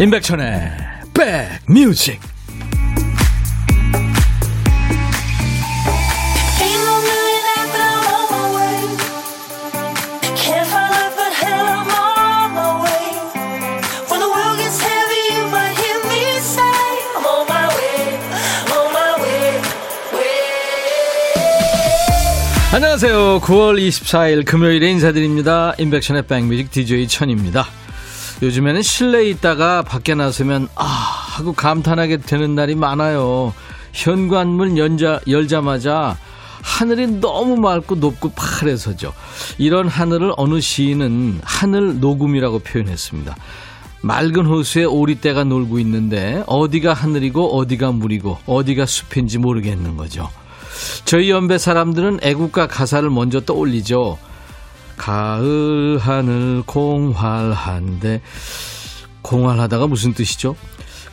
임백천의 백뮤직 안녕하세요. 9월 24일 금요일에 인사드립니다. 임백천의 백뮤직 DJ 천입니다. 요즘에는 실내에 있다가 밖에 나서면 아 하고 감탄하게 되는 날이 많아요. 현관문 연자, 열자마자 하늘이 너무 맑고 높고 파래서죠. 이런 하늘을 어느 시인은 하늘 녹음이라고 표현했습니다. 맑은 호수에 오리떼가 놀고 있는데 어디가 하늘이고 어디가 물이고 어디가 숲인지 모르겠는 거죠. 저희 연배 사람들은 애국가 가사를 먼저 떠올리죠. 가을 하늘 공활한데 공활하다가 무슨 뜻이죠?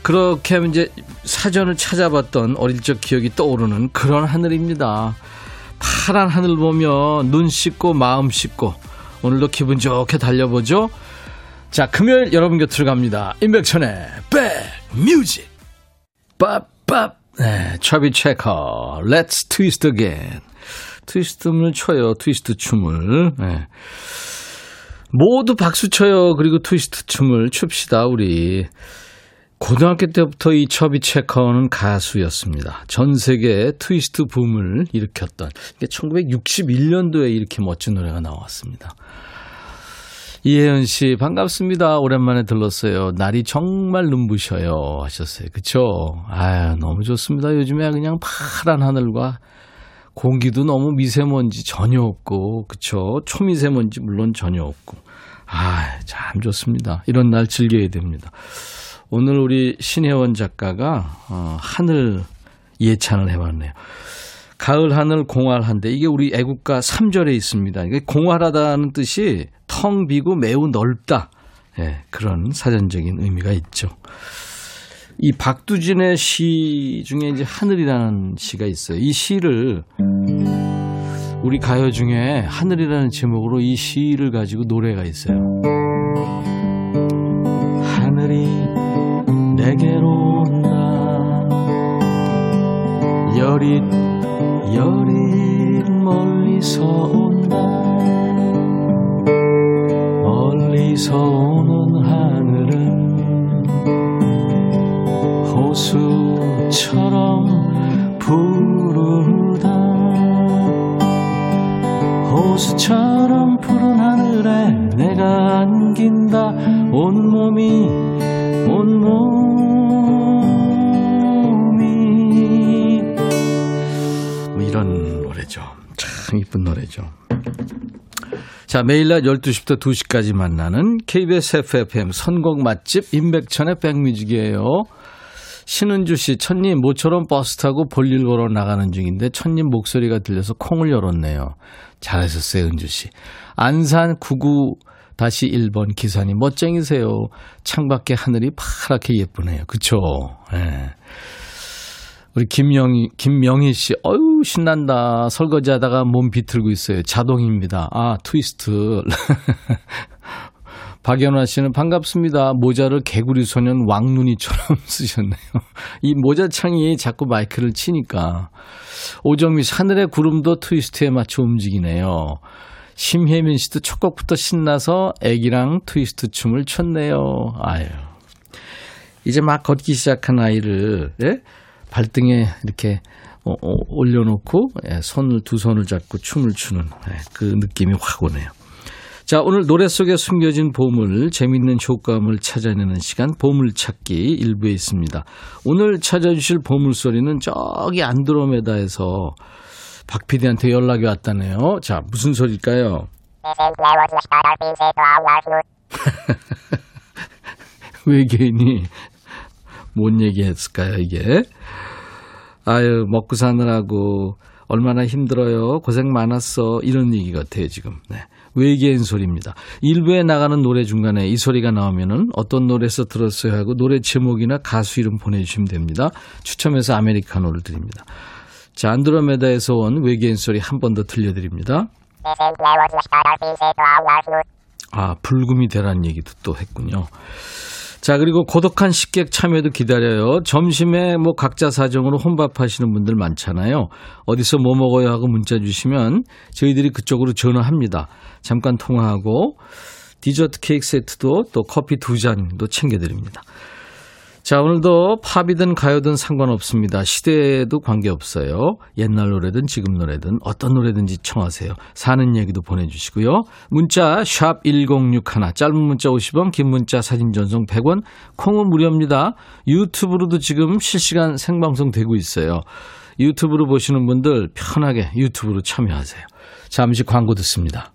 그렇게 하면 이제 사전을 찾아봤던 어릴 적 기억이 떠오르는 그런 하늘입니다. 파란 하늘 보면 눈 씻고 마음 씻고 오늘도 기분 좋게 달려보죠. 자, 금요일 여러분 곁으로 갑니다. 임백천의 백뮤직 빠빠 네, 차비 체커 Let's twist again 트위스트를 춰요. 트위스트 춤을. 네. 모두 박수 쳐요. 그리고 트위스트 춤을 춥시다, 우리. 고등학교 때부터 이 처비 체커는 가수였습니다. 전 세계 트위스트 붐을 일으켰던. 이게 1961년도에 이렇게 멋진 노래가 나왔습니다. 이혜연 씨, 반갑습니다. 오랜만에 들렀어요. 날이 정말 눈부셔요. 하셨어요. 그쵸? 아유, 너무 좋습니다. 요즘에 그냥 파란 하늘과 공기도 너무 미세먼지 전혀 없고, 그쵸? 초미세먼지 물론 전혀 없고. 아, 참 좋습니다. 이런 날 즐겨야 됩니다. 오늘 우리 신혜원 작가가, 어, 하늘 예찬을 해봤네요. 가을 하늘 공활한데 이게 우리 애국가 3절에 있습니다. 공활하다는 뜻이 텅 비고 매우 넓다. 예, 그런 사전적인 의미가 있죠. 이 박두진의 시 중에 이제 하늘이라는 시가 있어요. 이 시를 우리 가요 중에 하늘이라는 제목으로 이 시를 가지고 노래가 있어요. 하늘이 내게로 온다. 여릿 여릿 멀리서 온다. 멀리서 오는 하늘은 호수처럼 푸르다 호수처럼 푸른 하늘에 내가 안긴다 온몸이 참 이쁜 노래죠 자, 매일 낮 12시부터 2시까지 만나는 KBS FFM 선곡 맛집 임백천의 백뮤직이에요. 신은주 씨, 천님, 모처럼 버스 타고 볼일 보러 나가는 중인데 천님 목소리가 들려서 콩을 열었네요. 잘하셨어요, 은주 씨. 안산 99 다시 1번 기사님, 멋쟁이세요. 창밖에 하늘이 파랗게 예쁘네요. 그쵸? 예. 네. 우리 김영희, 김명희 씨, 어유 신난다. 설거지 하다가 몸 비틀고 있어요. 자동입니다. 아, 트위스트. 박연화 씨는 반갑습니다. 모자를 개구리 소년 왕눈이처럼 쓰셨네요. 이 모자창이 자꾸 마이크를 치니까. 오정미 씨, 하늘의 구름도 트위스트에 맞춰 움직이네요. 심혜민 씨도 첫 곡부터 신나서 애기랑 트위스트 춤을 췄네요. 아유. 이제 막 걷기 시작한 아이를, 예? 발등에 이렇게 어, 어, 올려놓고 예, 손을 두 손을 잡고 춤을 추는 예, 그 느낌이 확 오네요. 자, 오늘 노래 속에 숨겨진 보물, 재밌는 효과음을 찾아내는 시간 보물찾기 일부에 있습니다. 오늘 찾아주실 보물소리는 저기 안드로메다에서 박 PD한테 연락이 왔다네요. 자, 무슨 소리일까요? 외계인이 뭔 얘기했을까요, 이게? 아유, 먹고 사느라고 얼마나 힘들어요. 고생 많았어. 이런 얘기 같아요, 지금. 네. 외계인 소리입니다. 일부에 나가는 노래 중간에 이 소리가 나오면은 어떤 노래에서 들었어요 하고 노래 제목이나 가수 이름 보내주시면 됩니다. 추첨해서 아메리카노를 드립니다. 자, 안드로메다에서 온 외계인 소리 한 번 더 들려드립니다. 아, 불금이 되라는 얘기도 또 했군요. 자, 그리고 고독한 식객 참여도 기다려요. 점심에 뭐 각자 사정으로 혼밥 하시는 분들 많잖아요. 어디서 뭐 먹어요 하고 문자 주시면 저희들이 그쪽으로 전화합니다. 잠깐 통화하고 디저트 케이크 세트도 또 커피 두 잔도 챙겨드립니다. 자, 오늘도 팝이든 가요든 상관없습니다. 시대에도 관계없어요. 옛날 노래든 지금 노래든 어떤 노래든지 청하세요. 사는 얘기도 보내주시고요. 문자 1061, 짧은 문자 50원, 긴 문자 사진 전송 100원, 콩은 무료입니다. 유튜브로도 지금 실시간 생방송 되고 있어요. 유튜브로 보시는 분들 편하게 유튜브로 참여하세요. 잠시 광고 듣습니다.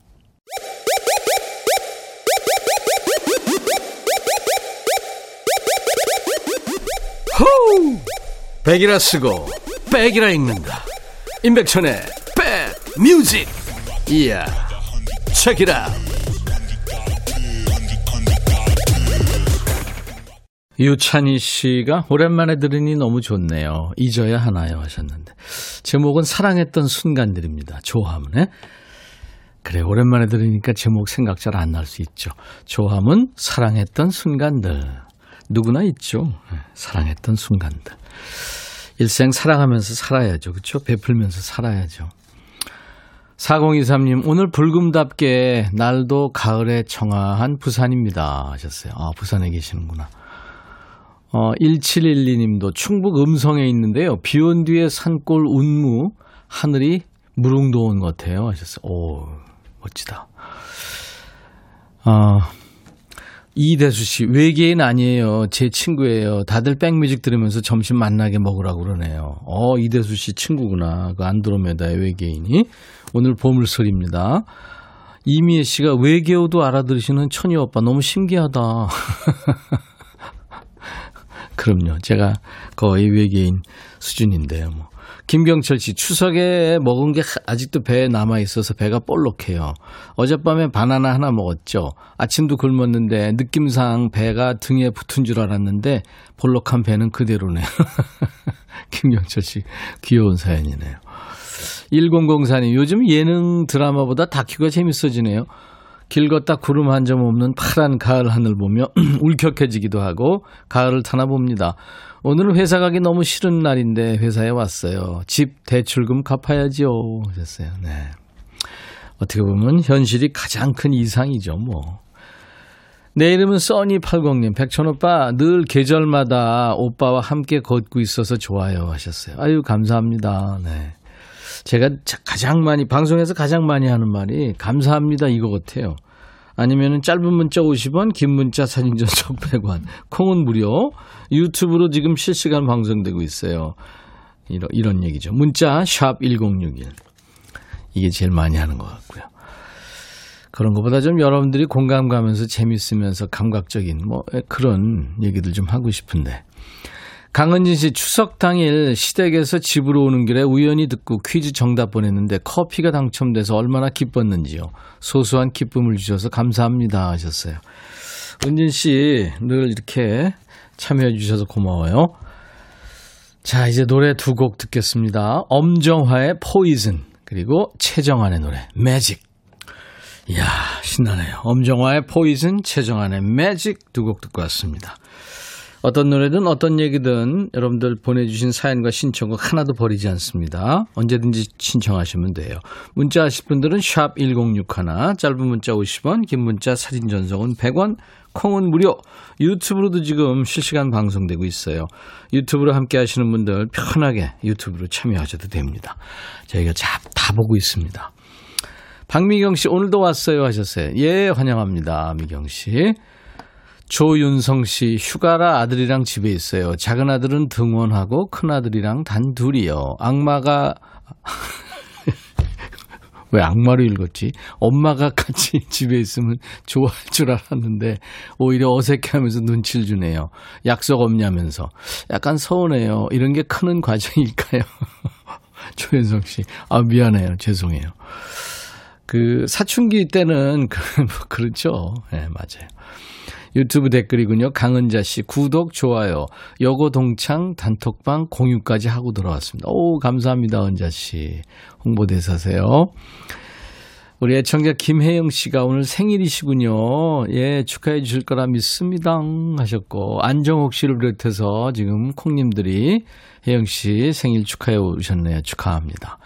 호우! 백이라 쓰고 백이라 읽는다. 임백천의 백 뮤직. 이야. 책이라. 유찬희 씨가 오랜만에 들으니 너무 좋네요. 잊어야 하나요 하셨는데 제목은 사랑했던 순간들입니다. 조함은 그래 오랜만에 들으니까 제목 생각 잘 안 날 수 있죠. 조함은 사랑했던 순간들. 누구나 있죠. 예, 사랑했던 순간들. 일생 사랑하면서 살아야죠. 그렇죠? 베풀면서 살아야죠. 4023님, 오늘 불금답게 날도 가을에 청아한 부산입니다. 하셨어요. 아, 부산에 계시는구나. 어, 1712님도 충북 음성에 있는데요. 비 온 뒤에 산골 운무, 하늘이 무릉도원 같아요. 하셨어요. 오, 멋지다. 어, 이대수 씨, 외계인 아니에요. 제 친구예요. 다들 백뮤직 들으면서 점심 만나게 먹으라고 그러네요. 어, 이대수 씨 친구구나. 그 안드로메다의 외계인이. 오늘 보물소리입니다. 이미애 씨가 외계어도 알아들으시는 천희 오빠 너무 신기하다. 그럼요. 제가 거의 외계인 수준인데요. 뭐. 김경철 씨, 추석에 먹은 게 아직도 배에 남아 있어서 배가 볼록해요. 어젯밤에 바나나 하나 먹었죠. 아침도 굶었는데 느낌상 배가 등에 붙은 줄 알았는데 볼록한 배는 그대로네요. 김경철 씨, 귀여운 사연이네요. 1004님, 요즘 예능 드라마보다 다큐가 재밌어지네요. 길 걷다 구름 한 점 없는 파란 가을 하늘 보며 울컥해지기도 하고 가을을 타나 봅니다. 오늘은 회사 가기 너무 싫은 날인데 회사에 왔어요. 집 대출금 갚아야지요. 하셨어요. 네. 어떻게 보면 현실이 가장 큰 이상이죠, 뭐. 내 이름은 써니80님. 백천오빠, 늘 계절마다 오빠와 함께 걷고 있어서 좋아요. 하셨어요. 아유, 감사합니다. 네. 제가 가장 많이, 방송에서 가장 많이 하는 말이 감사합니다. 이거 같아요. 아니면은 짧은 문자 50원, 긴 문자 사진 전송 100원, 콩은 무료. 유튜브로 지금 실시간 방송되고 있어요. 이런, 이런 얘기죠. 문자 샵 1061. 이게 제일 많이 하는 것 같고요. 그런 것보다 좀 여러분들이 공감 가면서 재밌으면서 감각적인 뭐 그런 얘기들 좀 하고 싶은데 강은진 씨 추석 당일 시댁에서 집으로 오는 길에 우연히 듣고 퀴즈 정답 보냈는데 커피가 당첨돼서 얼마나 기뻤는지요. 소소한 기쁨을 주셔서 감사합니다 하셨어요. 은진 씨 늘 이렇게 참여해 주셔서 고마워요. 자, 이제 노래 두 곡 듣겠습니다. 엄정화의 포이즌 그리고 최정환의 노래 매직. 이야, 신나네요. 엄정화의 포이즌, 최정환의 매직 두 곡 듣고 왔습니다. 어떤 노래든 어떤 얘기든 여러분들 보내주신 사연과 신청곡 하나도 버리지 않습니다. 언제든지 신청하시면 돼요. 문자 하실 분들은 샵 1061, 짧은 문자 50원, 긴 문자 사진 전송은 100원, 콩은 무료. 유튜브로도 지금 실시간 방송되고 있어요. 유튜브로 함께 하시는 분들 편하게 유튜브로 참여하셔도 됩니다. 저희가 다 보고 있습니다. 박미경 씨 오늘도 왔어요 하셨어요. 예, 환영합니다. 미경 씨. 조윤성 씨, 휴가라 아들이랑 집에 있어요. 작은 아들은 등원하고 큰 아들이랑 단 둘이요. 악마가, 왜 악마로 읽었지? 엄마가 같이 집에 있으면 좋아할 줄 알았는데 오히려 어색해 하면서 눈치를 주네요. 약속 없냐면서. 약간 서운해요. 이런 게 크는 과정일까요? 조윤성 씨. 아, 미안해요. 죄송해요. 그 사춘기 때는 그렇죠. 예, 네, 맞아요. 유튜브 댓글이군요. 강은자 씨, 구독, 좋아요. 여고 동창 단톡방 공유까지 하고 들어왔습니다. 오, 감사합니다, 은자 씨. 홍보대사세요. 우리 애청자 김혜영 씨가 오늘 생일이시군요. 예, 축하해 주실 거라 믿습니다. 하셨고, 안정옥 씨를 비롯해서 지금 콩님들이 혜영 씨 생일 축하해 오셨네요. 축하합니다.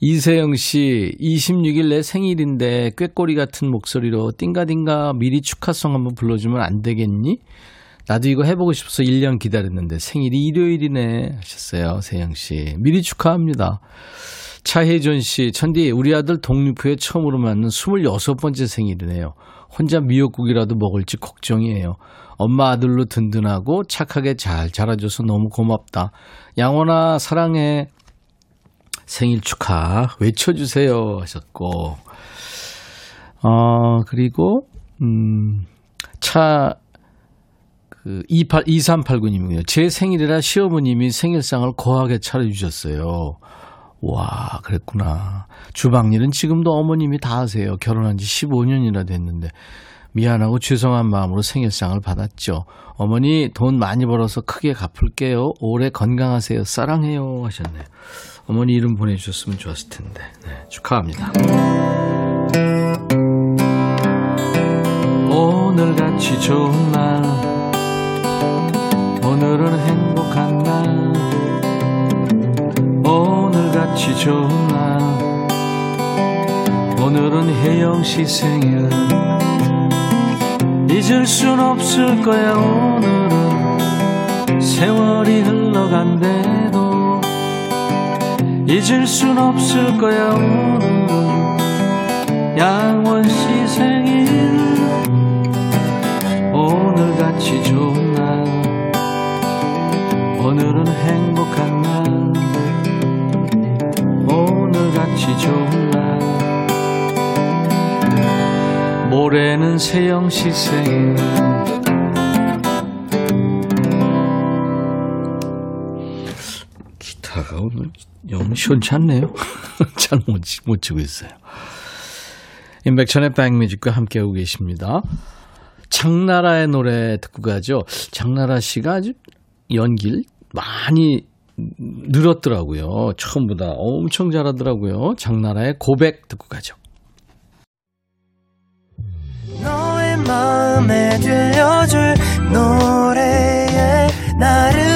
이세영 씨, 26일 내 생일인데 꾀꼬리 같은 목소리로 띵가띵가 미리 축하송 한번 불러주면 안 되겠니? 나도 이거 해보고 싶어서 1년 기다렸는데 생일이 일요일이네 하셨어요. 세영 씨. 미리 축하합니다. 차혜준 씨, 천디, 우리 아들 독립후에 처음으로 맞는 26번째 생일이네요. 혼자 미역국이라도 먹을지 걱정이에요. 엄마 아들로 든든하고 착하게 잘 자라줘서 너무 고맙다. 양원아, 사랑해. 생일 축하 외쳐주세요 하셨고, 어, 그리고, 음, 차, 그, 28, 2389님이요. 제 생일이라 시어머님이 생일상을 거하게 차려주셨어요. 와, 그랬구나. 주방 일은 지금도 어머님이 다 하세요. 결혼한 지 15년이나 됐는데. 미안하고 죄송한 마음으로 생일상을 받았죠. 어머니 돈 많이 벌어서 크게 갚을게요. 오래 건강하세요. 사랑해요. 하셨네요. 어머니 이름 보내주셨으면 좋았을 텐데. 네, 축하합니다. 오늘같이 좋은 날. 오늘은 행복한 날. 오늘같이 좋은 날. 오늘은 혜영 씨 생일. 잊을 순 없을 거야 오늘은 세월이 흘러간대도 잊을 순 없을 거야 오늘은. 양원 씨 생일. 오늘같이 좋은 날. 오늘은 행복한 날. 오늘같이 좋은 날. 모레는 세영 씨 생일. 기타가 오늘 영 시원치 않네요. 잘 못 못 치고 있어요. 임백천의 백뮤직과 함께하고 계십니다. 장나라의 노래 듣고 가죠. 장나라 씨가 아주 연기를 많이 늘었더라고요. 처음보다 엄청 잘하더라고요. 장나라의 고백 듣고 가죠. 너의 마음에 들려줄 노래에 나를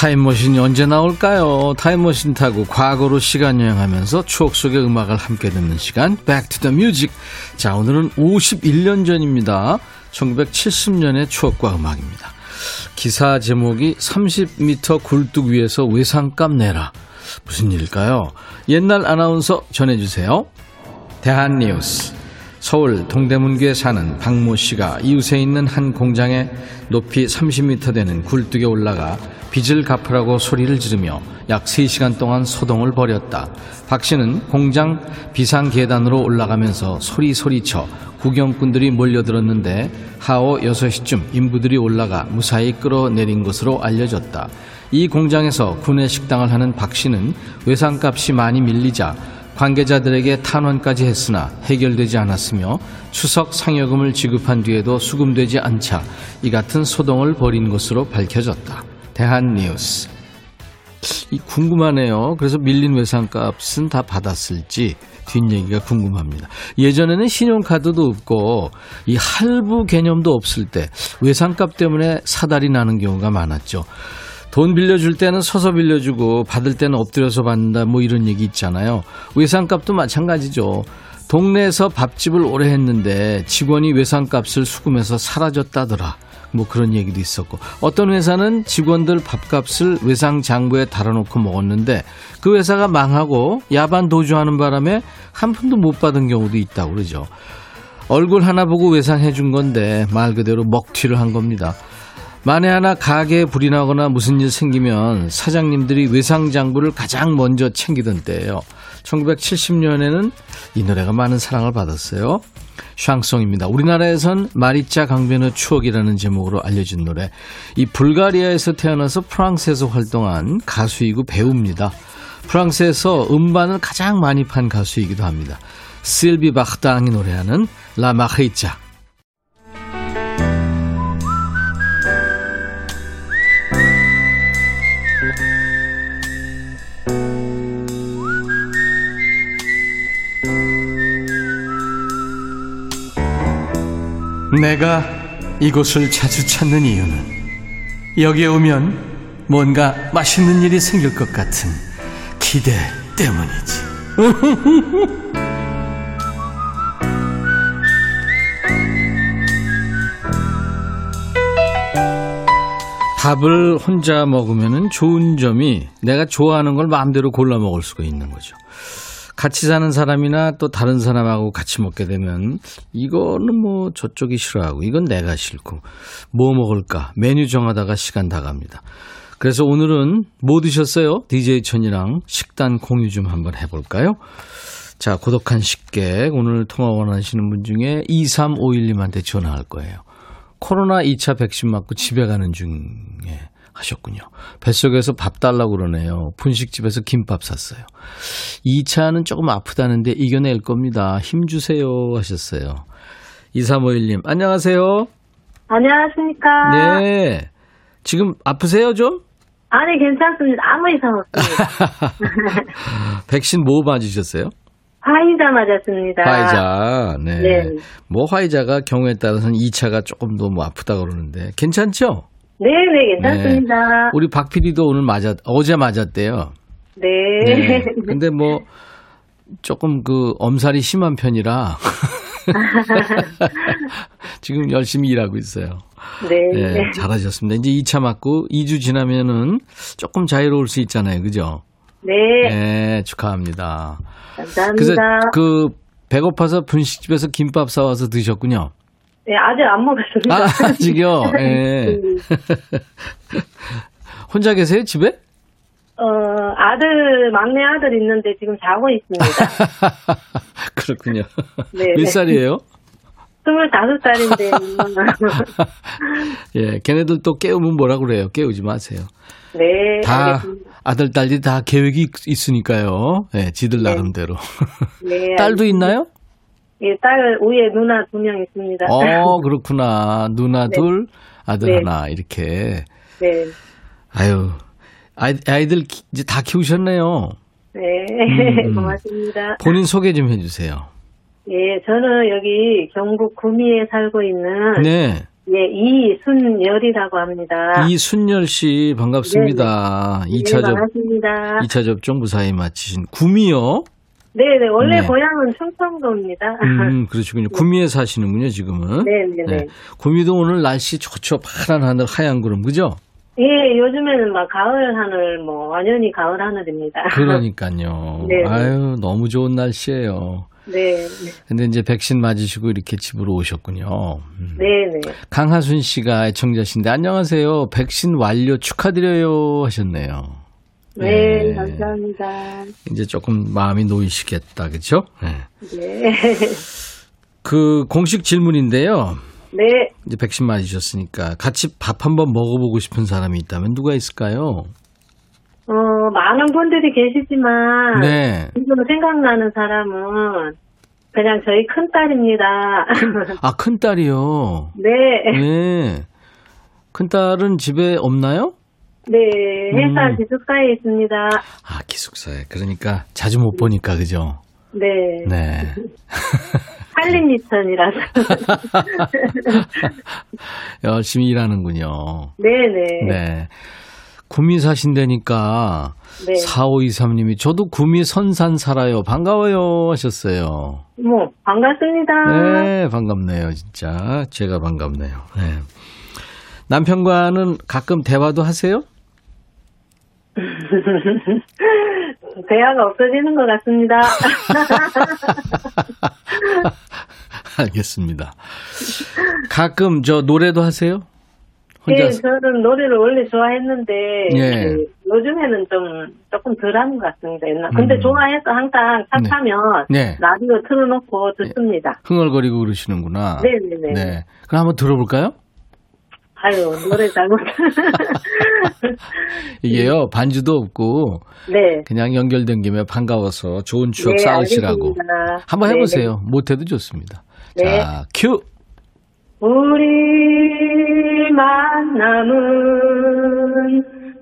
타임머신이 언제 나올까요? 타임머신 타고 과거로 시간 여행하면서 추억 속의 음악을 함께 듣는 시간 Back to the Music. 자, 오늘은 51년 전입니다. 1970년의 추억과 음악입니다. 기사 제목이 30m 굴뚝 위에서 외상값 내라. 무슨 일일까요? 옛날 아나운서 전해주세요. 대한뉴스. 서울 동대문구에 사는 박모 씨가 이웃에 있는 한 공장에 높이 30m 되는 굴뚝에 올라가 빚을 갚으라고 소리를 지르며 약 3시간 동안 소동을 벌였다. 박 씨는 공장 비상 계단으로 올라가면서 소리소리쳐 구경꾼들이 몰려들었는데 하오 6시쯤 인부들이 올라가 무사히 끌어내린 것으로 알려졌다. 이 공장에서 구내 식당을 하는 박 씨는 외상값이 많이 밀리자 관계자들에게 탄원까지 했으나 해결되지 않았으며 추석 상여금을 지급한 뒤에도 수금되지 않자 이 같은 소동을 벌인 것으로 밝혀졌다. 대한뉴스. 이 궁금하네요. 그래서 밀린 외상값은 다 받았을지 뒷얘기가 궁금합니다. 예전에는 신용카드도 없고 이 할부 개념도 없을 때 외상값 때문에 사달이 나는 경우가 많았죠. 돈 빌려줄 때는 서서 빌려주고 받을 때는 엎드려서 받는다 뭐 이런 얘기 있잖아요. 외상값도 마찬가지죠. 동네에서 밥집을 오래 했는데 직원이 외상값을 수금해서 사라졌다더라. 뭐 그런 얘기도 있었고 어떤 회사는 직원들 밥값을 외상 장부에 달아놓고 먹었는데 그 회사가 망하고 야반 도주하는 바람에 한 푼도 못 받은 경우도 있다고 그러죠. 얼굴 하나 보고 외상해 준 건데 말 그대로 먹튀를 한 겁니다. 만에 하나 가게에 불이 나거나 무슨 일 생기면 사장님들이 외상 장부를 가장 먼저 챙기던 때예요. 1970년에는 이 노래가 많은 사랑을 받았어요. 샹송입니다. 우리나라에선 마리짜 강변의 추억이라는 제목으로 알려진 노래. 이 불가리아에서 태어나서 프랑스에서 활동한 가수이고 배우입니다. 프랑스에서 음반을 가장 많이 판 가수이기도 합니다. 실비 바흐당이 노래하는 라 마헤이짜. 내가 이곳을 자주 찾는 이유는 여기에 오면 뭔가 맛있는 일이 생길 것 같은 기대 때문이지. 밥을 혼자 먹으면 좋은 점이 내가 좋아하는 걸 마음대로 골라 먹을 수가 있는 거죠. 같이 사는 사람이나 또 다른 사람하고 같이 먹게 되면 이거는 뭐 저쪽이 싫어하고 이건 내가 싫고 뭐 먹을까 메뉴 정하다가 시간 다 갑니다. 그래서 오늘은 뭐 드셨어요? DJ 천이랑 식단 공유 좀 한번 해볼까요? 자, 고독한 식객 오늘 통화 원하시는 분 중에 2351님한테 전화할 거예요. 코로나 2차 백신 맞고 집에 가는 중에 하셨군요. 뱃속에서 밥 달라고 그러네요. 분식집에서 김밥 샀어요. 2차는 조금 아프다는데 이겨낼 겁니다. 힘 주세요 하셨어요. 2351님, 안녕하세요. 안녕하십니까. 네. 지금 아프세요 좀? 아니, 괜찮습니다. 아무 이상 없습니다. 백신 뭐 맞으셨어요? 화이자 맞았습니다. 화이자. 네. 네. 뭐 화이자가 경우에 따라서는 2차가 조금 더 뭐 아프다 그러는데 괜찮죠? 네네, 괜찮습니다. 우리 박 PD도 오늘 맞았, 어제 맞았대요. 네. 네. 근데 뭐 조금 그 엄살이 심한 편이라 지금 열심히 일하고 있어요. 네. 네, 잘하셨습니다. 이제 2차 맞고 2주 지나면은 조금 자유로울 수 있잖아요. 그죠? 네. 네, 축하합니다. 감사합니다. 그래서 그 배고파서 분식집에서 김밥 사와서 드셨군요. 네, 아직 안 먹었습니다. 아, 아직요? 예. 혼자 계세요, 집에? 어, 아들, 막내 아들 있는데 지금 자고 있습니다. 그렇군요. 네. 몇 살이에요? 25살인데. 예, 걔네들 또 깨우면 뭐라 그래요? 깨우지 마세요. 네. 다 알겠습니다. 아들, 딸이 다 계획이 있- 있으니까요. 예, 지들 나름대로. 네. 딸도 있나요? 예, 딸 위에 누나 두 명 있습니다. 어, 그렇구나. 누나 네. 둘, 아들 네. 하나, 이렇게. 네. 아유, 아이, 아이들 키- 이제 다 키우셨네요. 네. 음. 고맙습니다. 본인 소개 좀 해주세요. 예, 저는 여기 경북 구미에 살고 있는 네. 예, 이순열이라고 합니다. 이순열 씨, 반갑습니다. 네, 2차 접, 반갑습니다. 2차 접종 무사히 마치신 구미요? 네, 네, 원래 네. 고향은 충청도입니다. 음, 그러시군요. 구미에 사시는군요, 지금은. 네, 네, 네. 구미도 오늘 날씨 좋죠. 파란 하늘, 하얀 구름, 그죠? 예, 요즘에는 막 가을 하늘, 뭐, 완전히 가을 하늘입니다. 그러니까요. 네, 네. 아유, 너무 좋은 날씨예요. 네, 네, 근데 이제 백신 맞으시고 이렇게 집으로 오셨군요. 음. 네, 네. 강하순 씨가 애청자신데 안녕하세요. 백신 완료 축하드려요 하셨네요. 네, 네. 감사합니다. 이제 조금 마음이 놓이시겠다, 그렇죠? 네. 네. 그 공식 질문인데요. 네, 이제 백신 맞으셨으니까 같이 밥 한번 먹어보고 싶은 사람이 있다면 누가 있을까요? 어, 많은 분들이 계시지만, 네. 지금 생각나는 사람은 그냥 저희 큰 딸입니다. 아, 큰 딸이요. 네. 네. 큰 딸은 집에 없나요? 네, 회사 음. 기숙사에 있습니다. 아, 기숙사에. 그러니까 자주 못 보니까, 그죠? 네. 네. 한림리천이라서. 열심히 일하는군요. 네네. 네. 구미 사신다니까 네. 4523님이 저도 구미 선산 살아요. 반가워요 하셨어요. 뭐, 반갑습니다. 네, 반갑네요. 진짜 제가 반갑네요. 네. 남편과는 가끔 대화도 하세요? 대화가 없어지는 것 같습니다. 알겠습니다. 가끔 저 노래도 하세요? 혼자 네, 저는 노래를 원래 좋아했는데, 예. 그 요즘에는 좀, 조금 덜 하는 것 같습니다. 옛날. 근데 음. 좋아해서 항상 차 네. 타면, 네. 라디오 틀어놓고 듣습니다. 흥얼거리고 그러시는구나. 네네네. 네. 그럼 한번 들어볼까요? 아유, 노래 잘못. 이게요, 반주도 없고, 네. 그냥 연결된 김에 반가워서 좋은 추억 네, 쌓으시라고. 알겠습니다. 한번 네, 해보세요. 못해도 좋습니다. 네. 자, 큐! 우리 만남은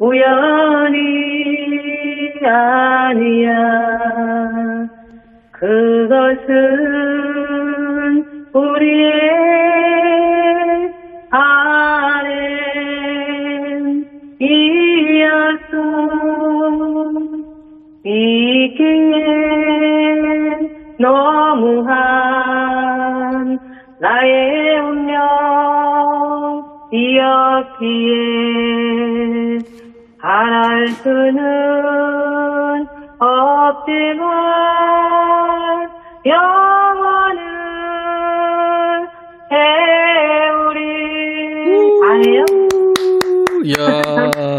우연이 아니야. 그것은 우리의 운명이었기에 바랄 수는 없지만 영원은 해우리 아니에요? 이야.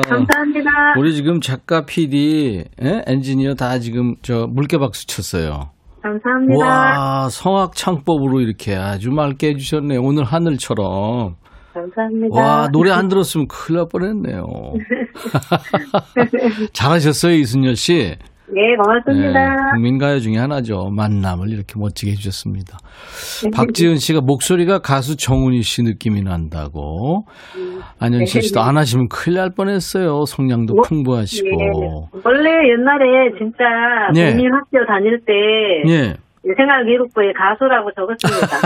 감사합니다. 우리 지금 작가, PD, 예? 엔지니어 다 지금 저 물개 박수 쳤어요. 감사합니다. 와, 성악 창법으로 이렇게 아주 맑게 해주셨네요. 오늘 하늘처럼. 감사합니다. 와, 노래 안 들었으면 큰일 날 뻔했네요. 잘하셨어요, 이순열 씨. 네, 고맙습니다. 네, 국민가요 중에 하나죠. 만남을 이렇게 멋지게 해주셨습니다. 박지은 씨가 목소리가 가수 정훈이 씨 느낌이 난다고. 안현실 씨도 안 하시면 큰일 날 뻔했어요. 성량도 뭐, 풍부하시고. 예. 원래 옛날에 진짜 예. 국민학교 다닐 때 예. 생활 기록부에 가수라고 적었습니다.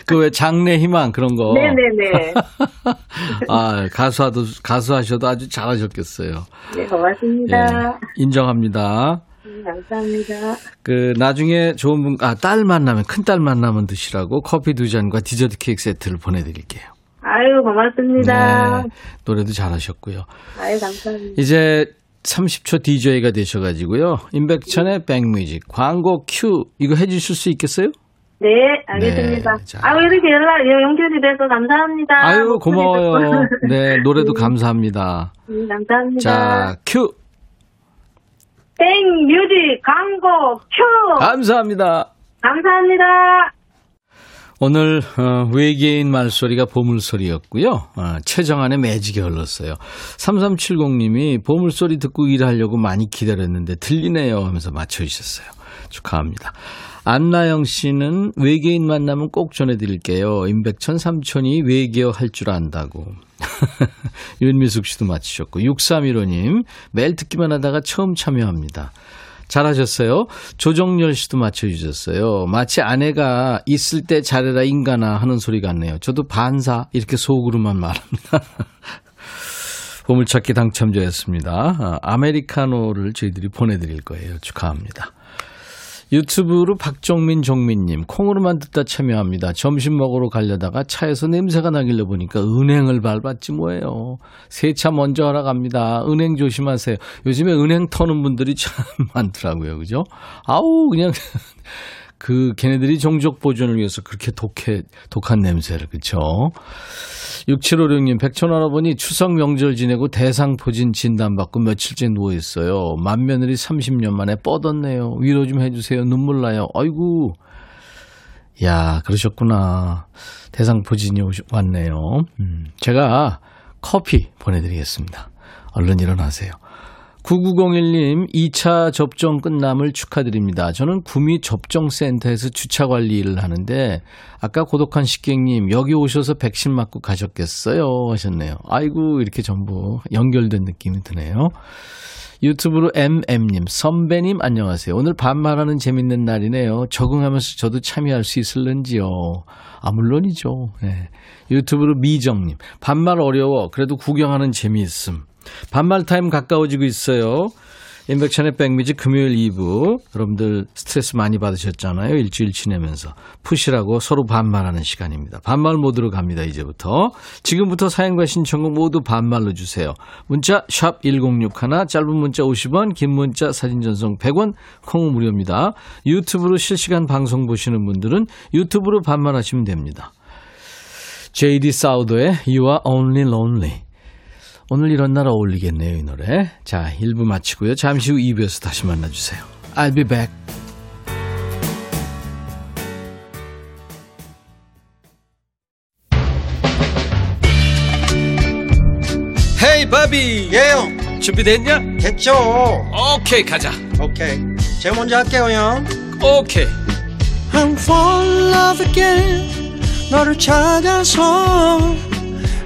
그 왜 장래 희망 그런 거. 네네네. 아, 가수하도, 가수하셔도 아주 잘하셨겠어요. 네, 고맙습니다. 예, 인정합니다. 음, 감사합니다. 그, 나중에 좋은 분, 아, 딸 만나면, 큰 딸 만나면 드시라고 커피 두 잔과 디저트 케이크 세트를 보내드릴게요. 아유, 고맙습니다. 네, 노래도 잘하셨고요. 아유, 감사합니다. 이제 30초 DJ가 되셔가지고요. 임백천의 백뮤직 광고 큐 이거 해주실 수 있겠어요? 네, 알겠습니다. 네, 자. 아유, 이렇게 연락, 연결이 돼서 감사합니다. 아유 고마워요. 네 노래도 감사합니다. 음, 감사합니다. 자 큐. 땡 뮤직 광고 큐! 감사합니다. 감사합니다. 오늘 어, 외계인 말소리가 보물소리였고요. 어, 최정안의 매직이 흘렀어요. 3370님이 보물소리 듣고 일하려고 많이 기다렸는데 들리네요 하면서 맞춰주셨어요. 축하합니다. 안나영 씨는 외계인 만나면 꼭 전해드릴게요. 임백천 삼촌이 외계어 할 줄 안다고. 윤미숙 씨도 맞히셨고 6315님 매일 듣기만 하다가 처음 참여합니다. 잘하셨어요. 조정열 씨도 맞춰주셨어요. 마치 아내가 있을 때 잘해라 인간아 하는 소리 같네요. 저도 반사 이렇게 속으로만 말합니다. 보물찾기 당첨자였습니다. 아, 아메리카노를 저희들이 보내드릴 거예요. 축하합니다. 유튜브로 박종민 종민님 콩으로만 듣다 참여합니다. 점심 먹으러 가려다가 차에서 냄새가 나길래 보니까 은행을 밟았지 뭐예요. 세차 먼저 하러 갑니다. 은행 조심하세요. 요즘에 은행 터는 분들이 참 많더라고요. 그죠? 아우 그냥 그 걔네들이 종족 보존을 위해서 그렇게 독해 독한 냄새를 그렇죠. 6756님, 백천 할아버니 추석 명절 지내고 대상포진 진단받고 며칠째 누워 있어요. 맏며느리 30년 만에 뻗었네요. 위로 좀 해주세요. 눈물 나요. 아이고. 야, 그러셨구나. 대상포진이 왔네요. 음, 제가 커피 보내드리겠습니다. 얼른 일어나세요. 9901님, 2차 접종 끝남을 축하드립니다. 저는 구미 접종센터에서 주차 관리 일을 하는데, 아까 고독한 식객님, 여기 오셔서 백신 맞고 가셨겠어요? 하셨네요. 아이고, 이렇게 전부 연결된 느낌이 드네요. 유튜브로 MM님, 선배님 안녕하세요. 오늘 반말하는 재밌는 날이네요. 적응하면서 저도 참여할 수 있을런지요. 아, 물론이죠. 네. 유튜브로 미정님, 반말 어려워. 그래도 구경하는 재미있음. 반말 타임 가까워지고 있어요. 임백천의 백뮤직 금요일 2부. 여러분들 스트레스 많이 받으셨잖아요. 일주일 지내면서. 푸시라고 서로 반말하는 시간입니다. 반말 모드로 갑니다. 이제부터. 지금부터 사연과 신청곡 모두 반말로 주세요. 문자 1061, 짧은 문자 50원, 긴 문자 사진 전송 100원, 콩 무료입니다. 유튜브로 실시간 방송 보시는 분들은 유튜브로 반말하시면 됩니다. JD 사우더의 You are only lonely. 오늘 이런 날 어울리겠네요, 이 노래. 자, 1부 마치고요. 잠시 후 2부에서 다시 만나주세요. I'll be back. 헤이, 바비. 예, 형. 준비됐냐? 됐죠. 오케이, 가자. 오케이. 제가 먼저 할게요, 형. 오케이. I'm fall in love again. 너를 찾아서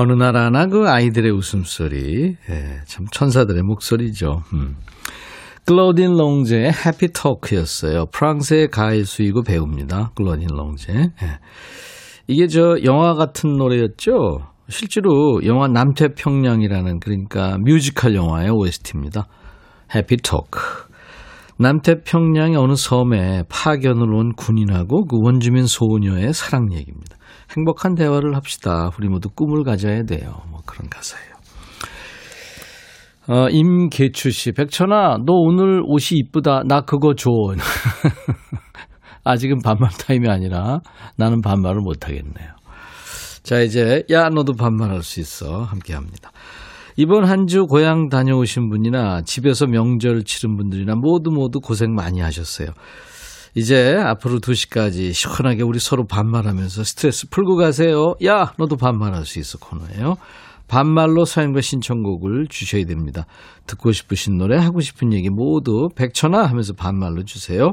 어느 나라나 그 아이들의 웃음소리, 예, 참 천사들의 목소리죠. 음. 클로딘 롱제의 해피 토크였어요. 프랑스의 가일수이고 배우입니다. 클로딘 롱제. 예. 이게 저 영화 같은 노래였죠. 실제로 영화 남태평양이라는 그러니까 뮤지컬 영화의 OST입니다. 해피 토크. 남태평양의 어느 섬에 파견을 온 군인하고 그 원주민 소녀의 사랑 얘기입니다. 행복한 대화를 합시다. 우리 모두 꿈을 가져야 돼요. 뭐 그런 가사예요. 어, 임계추 씨, 백천아, 너 오늘 옷이 이쁘다. 나 그거 줘. 아직은 반말 타임이 아니라 나는 반말을 못 하겠네요. 자, 이제, 야, 너도 반말할 수 있어. 함께 합니다. 이번 한 주 고향 다녀오신 분이나 집에서 명절 치른 분들이나 모두 모두 고생 많이 하셨어요. 이제 앞으로 2시까지 시원하게 우리 서로 반말하면서 스트레스 풀고 가세요. 야, 너도 반말할 수 있어 코너예요. 반말로 사연과 신청곡을 주셔야 됩니다. 듣고 싶으신 노래, 하고 싶은 얘기 모두 백천아 하면서 반말로 주세요.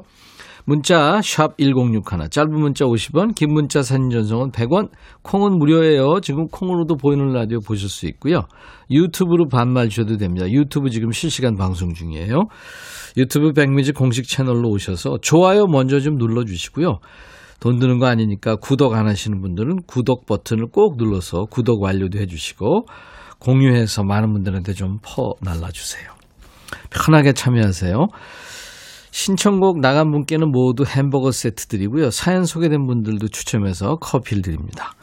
문자 1061, 짧은 문자 50원, 긴 문자 사진 전송은 100원, 콩은 무료예요. 지금 콩으로도 보이는 라디오 보실 수 있고요. 유튜브로 반말 주셔도 됩니다. 유튜브 지금 실시간 방송 중이에요. 유튜브 백미지 공식 채널로 오셔서 좋아요 먼저 좀 눌러주시고요. 돈 드는 거 아니니까 구독 안 하시는 분들은 구독 버튼을 꼭 눌러서 구독 완료도 해주시고 공유해서 많은 분들한테 좀 퍼 날라주세요. 편하게 참여하세요. 신청곡 나간 분께는 모두 햄버거 세트 드리고요. 사연 소개된 분들도 추첨해서 커피를 드립니다.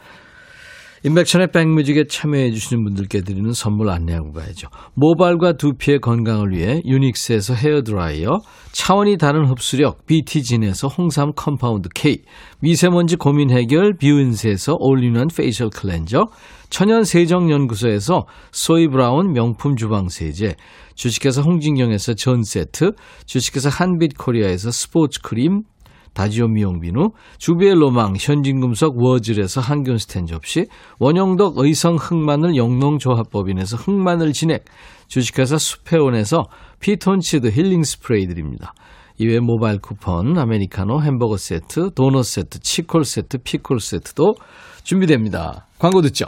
임백천의 백뮤직에 참여해 주시는 분들께 드리는 선물 안내하고 가야죠. 모발과 두피의 건강을 위해 유닉스에서 헤어드라이어, 차원이 다른 흡수력 BT진에서 홍삼 compound K, 미세먼지 고민 해결 뷰인스에서 올리는 facial cleanser, 천연 세정연구소에서 소이브라운 명품 주방세제, 주식회사 홍진경에서 전 세트, 주식회사 한빛코리아에서 스포츠 크림, 다지오 미용비누, 주비의 로망, 현진금속 워즐에서 항균 스탠 접시, 원영덕 의성 흑마늘 영농조합법인에서 흑마늘 진액, 주식회사 수페온에서 피톤치드 힐링 스프레이 드립니다. 이외 모바일 쿠폰, 아메리카노, 햄버거 세트, 도넛 세트, 치콜 세트, 피콜 세트도 준비됩니다. 광고 듣죠?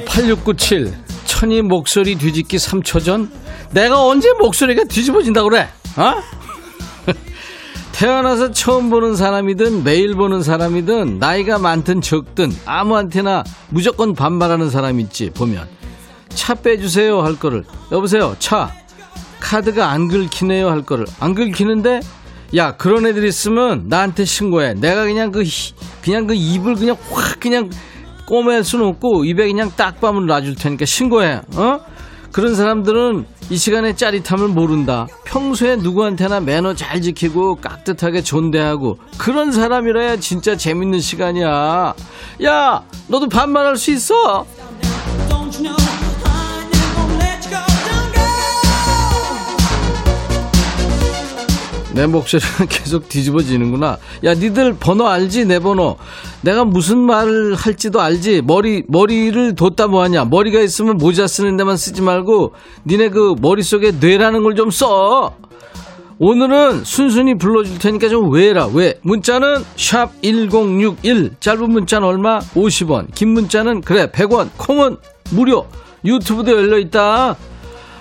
야, 8697. 천이 목소리 뒤집기 3초 전? 내가 언제 목소리가 뒤집어진다고 그래? 어? 태어나서 처음 보는 사람이든 매일 보는 사람이든 나이가 많든 적든 아무한테나 무조건 반말하는 사람 있지 보면 차 빼주세요 할 거를 여보세요 차 카드가 안 긁히네요 할 거를 안 긁히는데 야 그런 애들 있으면 나한테 신고해 내가 그냥 그 히- 그냥 그 입을 그냥 확 그냥 꼬맬 수는 없고 입에 그냥 딱 밤을 놔줄 테니까 신고해 어? 그런 사람들은 이 시간에 짜릿함을 모른다. 평소에 누구한테나 매너 잘 지키고 깍듯하게 존대하고 그런 사람이라야 진짜 재밌는 시간이야. 야 너도 반말할 수 있어 내 목소리는 계속 뒤집어지는구나. 야, 니들 번호 알지? 내 번호. 내가 무슨 말을 할지도 알지? 머리, 머리를 뒀다 뭐하냐? 머리가 있으면 모자 쓰는 데만 쓰지 말고, 니네 그 머릿속에 뇌라는 걸 좀 써! 오늘은 순순히 불러줄 테니까 좀 왜라, 왜? 문자는 샵1061. 짧은 문자는 얼마? 50원. 긴 문자는, 그래, 100원. 콩은 무료. 유튜브도 열려있다.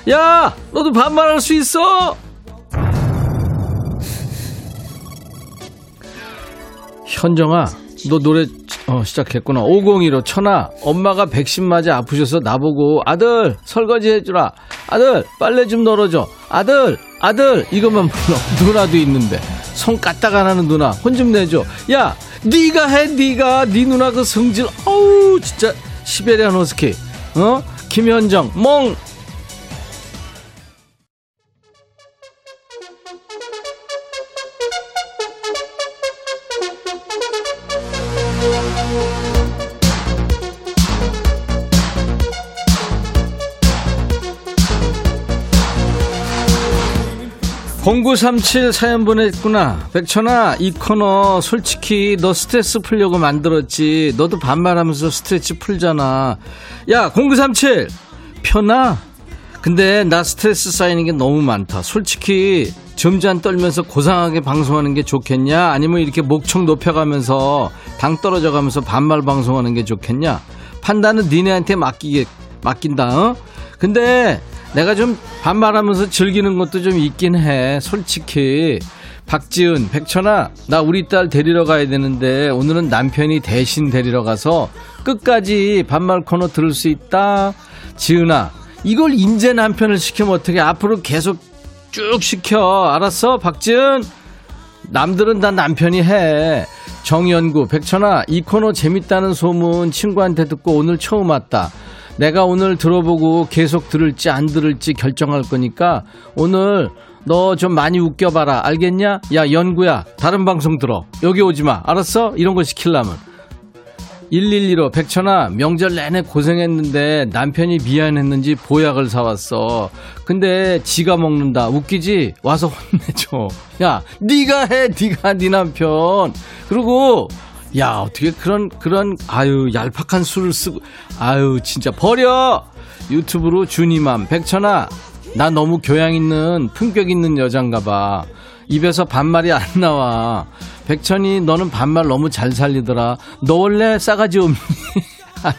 야! 너도 반말할 수 있어! 현정아, 너 노래 어, 시작했구나. 501호 천아, 엄마가 백신 맞아 아프셔서 나보고 아들 설거지 해주라. 아들 빨래 좀 널어줘. 아들 아들 이것만 불러. 누나도 있는데 손 까딱 안 하는 누나 혼 좀 내줘. 야, 네가 해 네가 네 누나 그 성질 어우 진짜 시베리안 허스키. 어? 김현정 멍 공구삼칠 사연 보냈구나. 백천아, 이 코너 솔직히 너 스트레스 풀려고 만들었지. 너도 반말하면서 스트레스 풀잖아. 야, 공구삼칠 편아. 근데 나 스트레스 쌓이는 게 너무 많다. 솔직히 점잔 떨면서 고상하게 방송하는 게 좋겠냐? 아니면 이렇게 목청 높여가면서 당 떨어져가면서 반말 방송하는 게 좋겠냐? 판단은 니네한테 맡기게 맡긴다. 어? 근데 내가 좀 반말하면서 즐기는 것도 좀 있긴 해. 솔직히. 박지은, 백천아, 나 우리 딸 데리러 가야 되는데 오늘은 남편이 대신 데리러 가서 끝까지 반말 코너 들을 수 있다. 지은아, 이걸 인제 남편을 시키면 어떻게 앞으로 계속 쭉 시켜. 알았어? 박지은? 남들은 다 남편이 해. 정연구, 백천아, 이 코너 재밌다는 소문 친구한테 듣고 오늘 처음 왔다. 내가 오늘 들어보고 계속 들을지 안 들을지 결정할 거니까 오늘 너 좀 많이 웃겨봐라. 알겠냐? 야, 연구야. 다른 방송 들어. 여기 오지 마. 알았어? 이런 거 시키려면. 1115 백천아 명절 내내 고생했는데 남편이 미안했는지 보약을 사왔어 근데 지가 먹는다 웃기지 와서 혼내줘 야 네가 해 네가 네 남편 그리고 야 어떻게 그런 그런 아유 얄팍한 술을 쓰고 아유 진짜 버려! 유튜브로 주니맘 백천아 나 너무 교양 있는 품격 있는 여잔가 봐. 입에서 반말이 안 나와. 백천이 너는 반말 너무 잘 살리더라. 너 원래 싸가지 없니? 아니,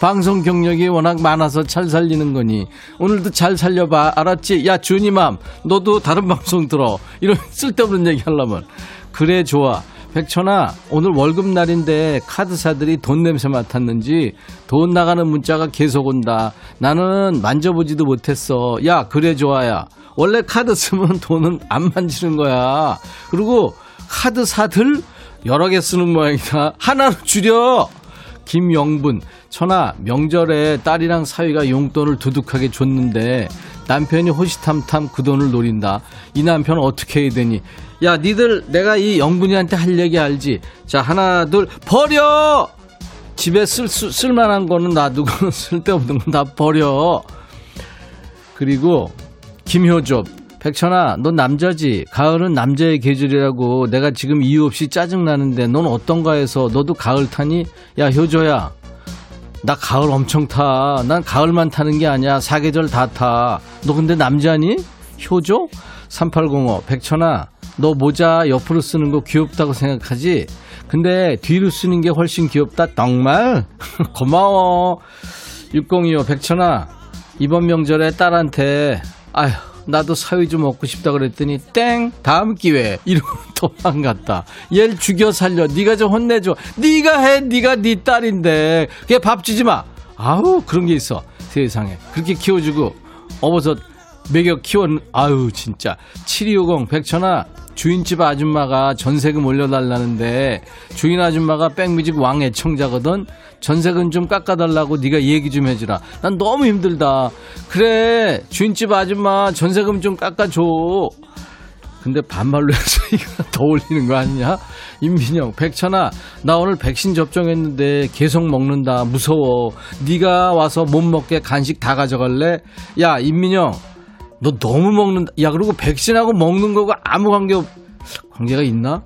방송 경력이 워낙 많아서 잘 살리는 거니. 오늘도 잘 살려봐. 알았지? 야 주니맘 너도 다른 방송 들어. 이런 쓸데없는 얘기 하려면. 그래 좋아 백천아 오늘 월급날인데 카드사들이 돈 냄새 맡았는지 돈 나가는 문자가 계속 온다. 나는 만져보지도 못했어. 야 그래 좋아야. 원래 카드 쓰면 돈은 안 만지는 거야. 그리고 카드사들 여러 개 쓰는 모양이다. 하나로 줄여. 김영분 천하 명절에 딸이랑 사위가 용돈을 두둑하게 줬는데 남편이 호시탐탐 그 돈을 노린다. 이 남편 어떻게 해야 되니 야 니들 내가 이 영분이한테 할 얘기 알지 자 하나 둘 버려 집에 쓸, 쓸, 쓸만한 거는 놔두고 쓸데없는 건 다 버려 그리고 김효조 백천아 넌 남자지 가을은 남자의 계절이라고 내가 지금 이유 없이 짜증나는데 넌 어떤가 해서 너도 가을 타니 야 효조야 나 가을 엄청 타. 난 가을만 타는 게 아니야. 사계절 다 타. 너 근데 남자니? 효조? 3805. 백천아, 너 모자 옆으로 쓰는 거 귀엽다고 생각하지? 근데 뒤로 쓰는 게 훨씬 귀엽다. 정말? 고마워. 6025. 백천아, 이번 명절에 딸한테 아휴 나도 사위 좀 먹고 싶다 그랬더니 땡 다음 기회 이러고 도망갔다 얘를 죽여 살려 네가 좀 혼내줘 네가 해 네가 네 딸인데 걔 밥 주지 마 아우 그런 게 있어 세상에 그렇게 키워주고 어버섯 먹여 키워 아유 진짜 7250 백천아 주인집 아줌마가 전세금 올려달라는데 주인 아줌마가 백뮤직 왕 애청자거든 전세금 좀 깎아달라고 네가 얘기 좀 해주라 난 너무 힘들다 그래 주인집 아줌마 전세금 좀 깎아줘 근데 반말로 해서 이거 더 올리는 거 아니냐? 임민영, 백천아, 나 오늘 백신 접종했는데 계속 먹는다. 무서워. 네가 와서 못 먹게 간식 다 가져갈래? 야, 임민영, 너 너무 먹는다. 야, 그리고 백신하고 먹는 거가 아무 관계 없, 관계가 있나?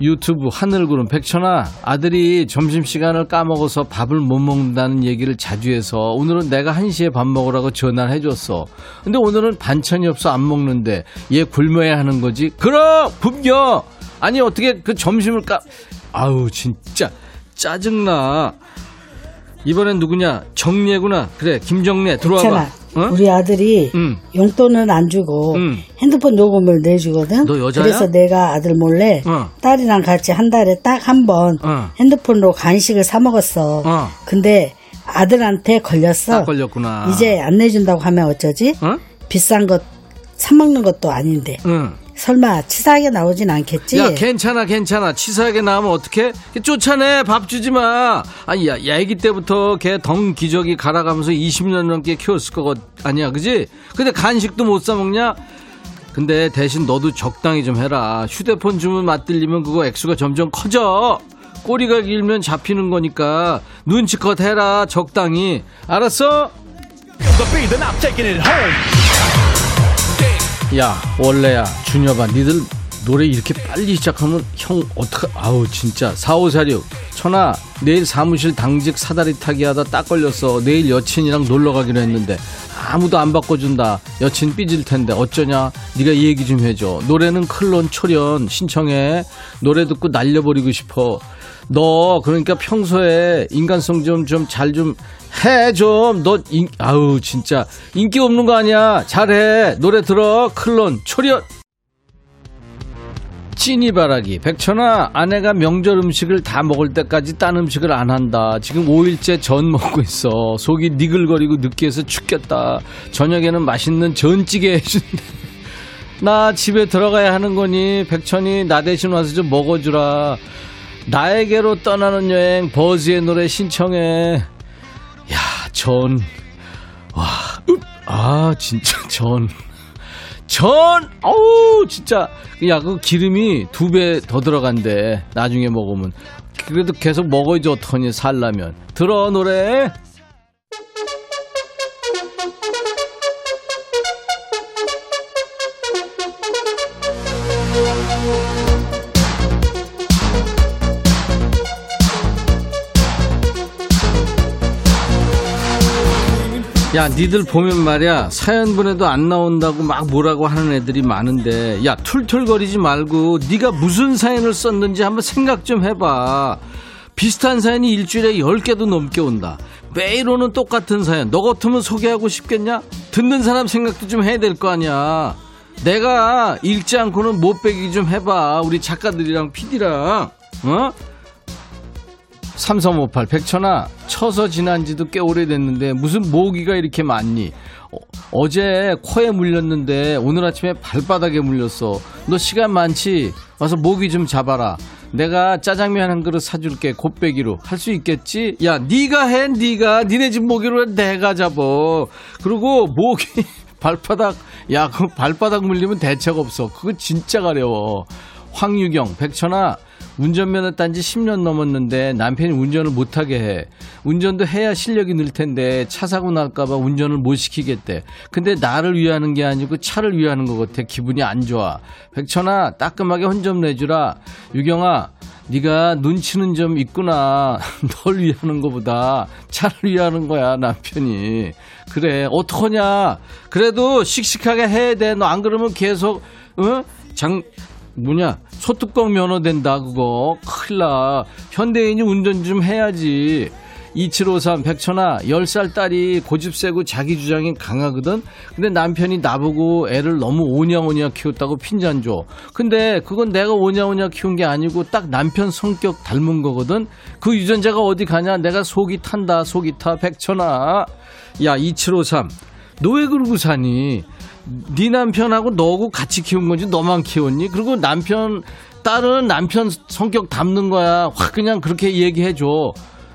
유튜브 하늘구름 백천아 아들이 점심시간을 까먹어서 밥을 못 먹는다는 얘기를 자주 해서 오늘은 내가 1시에 밥 먹으라고 전화를 해줬어 근데 오늘은 반찬이 없어 안 먹는데 얘 굶어야 하는 거지 그럼 굶겨 아니 어떻게 그 점심을 까 아우 진짜 짜증나 이번엔 누구냐 정리해구나 그래 김정래 들어와봐. 어? 우리 아들이 응. 용돈은 안 주고 응. 핸드폰 요금을 내주거든. 너 여자야? 그래서 내가 아들 몰래 어. 딸이랑 같이 한 달에 딱 한번 어. 핸드폰으로 간식을 사 먹었어. 어. 근데 아들한테 걸렸어. 딱 걸렸구나 이제 안 내준다고 하면 어쩌지? 어? 비싼 것 사 먹는 것도 아닌데. 응. 설마 치사하게 나오진 않겠지? 야, 괜찮아, 괜찮아. 치사하게 나오면 어떡해? 쫓아내, 밥 주지 마. 아니, 야, 야, 애기 때부터 걔 덩 기저귀 갈아가면서 20년 넘게 키웠을 거 아니야, 그지? 근데 간식도 못 사 먹냐? 근데 대신 너도 적당히 좀 해라. 휴대폰 주문 맞들리면 그거 액수가 점점 커져. 꼬리가 길면 잡히는 거니까 눈치껏 해라, 적당히. 알았어? 야 원래야 준여봐 니들 노래 이렇게 빨리 시작하면 형 어떡하 아우 진짜. 4546 천아 내일 사무실 당직 사다리 타기 하다 딱 걸렸어. 내일 여친이랑 놀러 가기로 했는데 아무도 안 바꿔준다. 여친 삐질 텐데 어쩌냐? 네가 얘기 좀 해줘. 노래는 클론 초련. 신청해. 노래 듣고 날려버리고 싶어 너 그러니까 평소에 인간성 좀 좀 잘 좀 해 좀. 너 아우 진짜. 인기 없는 거 아니야. 잘해. 노래 들어. 클론 초련 찐이바라기 백천아. 아내가 명절 음식을 다 먹을 때까지 딴 음식을 안 한다. 지금 5일째 전 먹고 있어. 속이 니글거리고 느끼해서 죽겠다. 저녁에는 맛있는 전찌개 해준대. 나 집에 들어가야 하는 거니. 백천이 나 대신 와서 좀 먹어주라 나에게로 떠나는 여행 버즈의 노래 신청해 야 전 와, 읍, 아 진짜 전 전, 어우, 진짜. 야, 그 기름이 두 배 더 들어간대. 나중에 먹으면. 그래도 계속 먹어야지, 어떡하니, 살라면. 들어, 노래. 야, 니들 보면 말이야. 사연 보내도 안 나온다고 막 뭐라고 하는 애들이 많은데, 야, 툴툴거리지 말고, 네가 무슨 사연을 썼는지 한번 생각 좀 해봐. 비슷한 사연이 일주일에 10개도 넘게 온다. 매일 오는 똑같은 사연. 너 같으면 소개하고 싶겠냐? 듣는 사람 생각도 좀 해야 될 거 아니야. 내가 읽지 않고는 못 빼기 좀 해봐. 우리 작가들이랑 PD랑, 어? 3358 백천아 쳐서 지난 지도 꽤 오래됐는데 무슨 모기가 이렇게 많니? 어, 제 코에 물렸는데 오늘 아침에 발바닥에 물렸어. 너 시간 많지? 와서 모기 좀 잡아라. 내가 짜장면 한 그릇 사줄게. 곱빼기로. 할 수 있겠지? 야 네가 해 네가. 니네 집 모기로 해 내가 잡어. 그리고 모기 발바닥 야 그 발바닥 물리면 대책 없어. 그거 진짜 가려워. 황유경 백천아 운전면허 딴 지 10년 넘었는데 남편이 운전을 못하게 해. 운전도 해야 실력이 늘 텐데 차 사고 날까봐 운전을 못 시키겠대. 근데 나를 위하는 게 아니고 차를 위하는 것 같아. 기분이 안 좋아. 백천아 따끔하게 혼 좀 내주라. 유경아 네가 눈치는 좀 있구나. 널 위하는 것보다 차를 위하는 거야 남편이. 그래 어떡하냐. 그래도 씩씩하게 해야 돼. 너 안 그러면 계속 어? 장 뭐냐? 소뚜껑 면허 된다 그거. 큰일 나. 현대인이 운전 좀 해야지. 2753 백천아 10살 딸이 고집 세고 자기 주장이 강하거든? 근데 남편이 나보고 애를 너무 오냐오냐 키웠다고 핀잔 줘. 근데 그건 내가 오냐오냐 키운 게 아니고 딱 남편 성격 닮은 거거든? 그 유전자가 어디 가냐? 내가 속이 탄다 속이 타 백천아. 야 2753 너 왜 그러고 사니 네 남편하고 너하고 같이 키운 건지 너만 키웠니 그리고 남편 딸은 남편 성격 닮는 거야 확 그냥 그렇게 얘기해 줘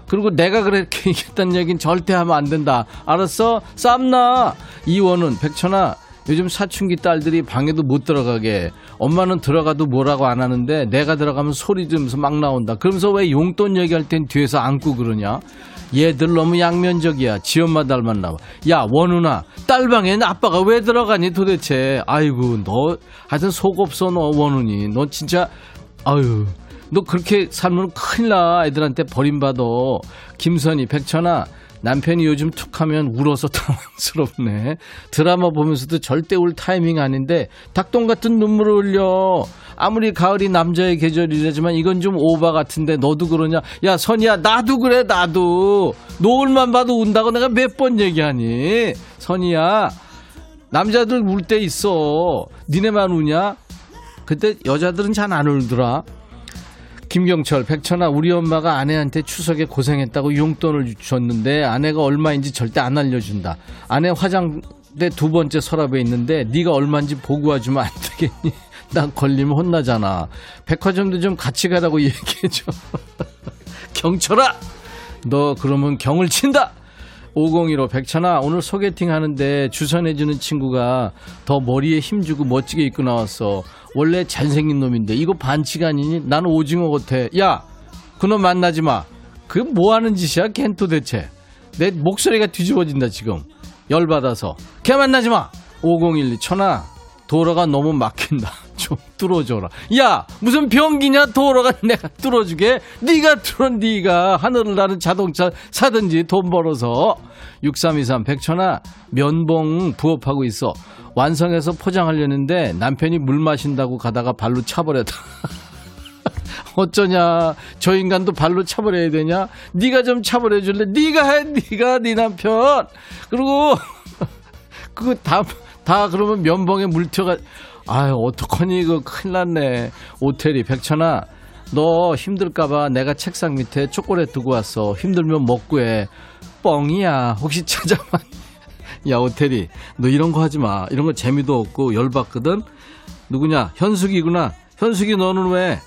그리고 내가 그렇게 얘기했다는 얘기는 절대 하면 안 된다. 알았어? 쌈나. 이원은 백천아. 요즘 사춘기 딸들이 방에도 못 들어가게. 엄마는 들어가도 뭐라고 안 하는데 내가 들어가면 소리 지르면서 막 나온다. 그러면서 왜 용돈 얘기할 땐 뒤에서 안고 그러냐? 얘들 너무 양면적이야. 지 엄마 닮았 나와. 야, 원우나. 딸 방엔 아빠가 왜 들어가니 도대체. 아이고, 너 하여튼 속 없어, 너 원우니. 너 진짜, 아유. 너 그렇게 살면 큰일 나. 애들한테 버림받아. 김선희, 백천아. 남편이 요즘 툭 하면 울어서 당황스럽네. 드라마 보면서도 절대 울 타이밍 아닌데 닭똥 같은 눈물을 흘려. 아무리 가을이 남자의 계절이라지만 이건 좀 오바 같은데 너도 그러냐? 야 선이야 나도 그래 나도. 노을만 봐도 운다고 내가 몇 번 얘기하니? 선이야 남자들 울 때 있어. 니네만 우냐? 그때 여자들은 잘 안 울더라. 김경철, 백천아, 우리 엄마가 아내한테 추석에 고생했다고 용돈을 줬는데 아내가 얼마인지 절대 안 알려준다. 아내 화장대 두 번째 서랍에 있는데 네가 얼마인지 보고 와주면 안 되겠니? 나 걸리면 혼나잖아. 백화점도 좀 같이 가라고 얘기해줘. 경철아! 너 그러면 경을 친다! 5015 백천아 오늘 소개팅 하는데 주선해주는 친구가 더 머리에 힘주고 멋지게 입고 나왔어 원래 잘생긴 놈인데 이거 반칙 아니니? 나는 오징어 같아 야 그놈 만나지 마 그게 뭐하는 짓이야 걘 도대체 내 목소리가 뒤집어진다 지금 열받아서 걔 만나지 마 5012 천아 도로가 너무 막힌다. 좀 뚫어줘라. 야 무슨 병기냐? 도로가 내가 뚫어주게. 네가 뚫어 네가. 하늘을 나는 자동차 사든지 돈 벌어서. 6323 백천아 면봉 부업하고 있어. 완성해서 포장하려는데 남편이 물 마신다고 가다가 발로 차버렸다. 어쩌냐? 저 인간도 발로 차버려야 되냐? 네가 좀 차버려 줄래? 네가 해 네가 네 남편. 그리고 그거 다, 다 그러면 면봉에 물 튀어가 아유 어떡하니 이거 큰일 났네. 오태리 백천아 너 힘들까봐 내가 책상 밑에 초콜릿 두고 왔어. 힘들면 먹고 해? 뻥이야. 혹시 찾아봐 야 오태리 너 이런 거 하지 마. 이런 거 재미도 없고 열받거든? 누구냐? 현숙이구나. 현숙이 너는 왜